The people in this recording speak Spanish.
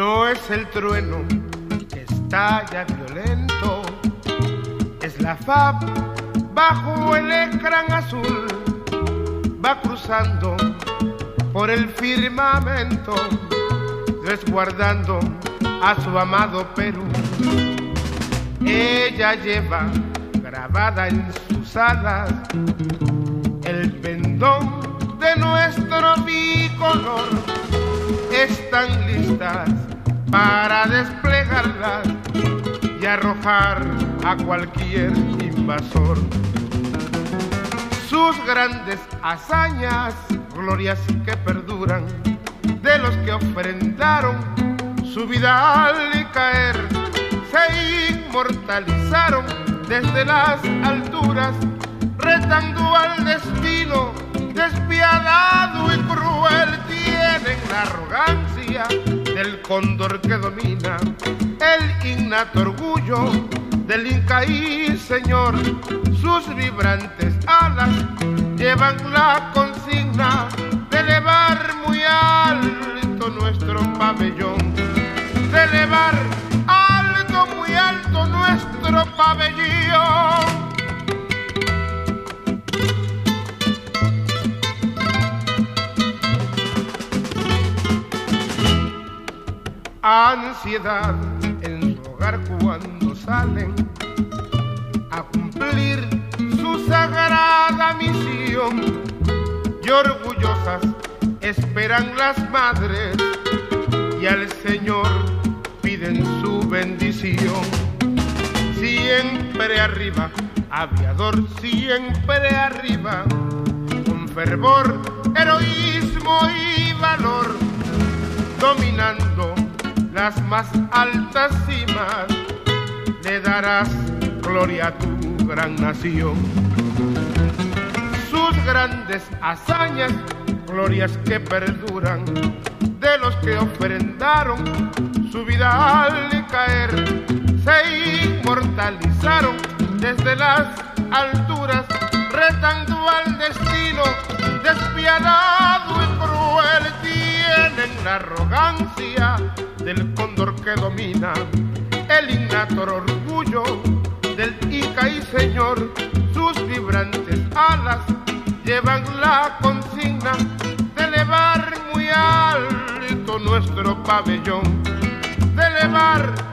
es el trueno que estalla violento, es la FAB bajo el ecrán azul, va cruzando por el firmamento, resguardando a su amado Perú. Ella lleva grabada en sus alas el pendón de nuestro bicolor. Están listas para desplegarlas y arrojar a cualquier invasor. Sus grandes hazañas, glorias que perduran, de los que ofrendaron su vida al caer, se inmortalizaron desde las alturas, retando al destino despiadado cóndor que domina, el innato orgullo del Inca y Señor, sus vibrantes alas llevan la consigna de elevar muy alto nuestro pabellón, de elevar alto, muy alto nuestro pabellón. Ansiedad en su hogar cuando salen a cumplir su sagrada misión y orgullosas esperan las madres y al Señor piden su bendición. Siempre arriba, aviador, siempre arriba, con fervor, heroísmo y valor, dominando las más altas cimas, le darás gloria a tu gran nación. Sus grandes hazañas, glorias que perduran, de los que ofrendaron su vida al caer, se inmortalizaron desde las alturas, retando al destino despiadado y cruel, tienen la arrogancia del cóndor que domina, el innato orgullo del Ica y Señor, sus vibrantes alas llevan la consigna de elevar muy alto nuestro pabellón, de elevar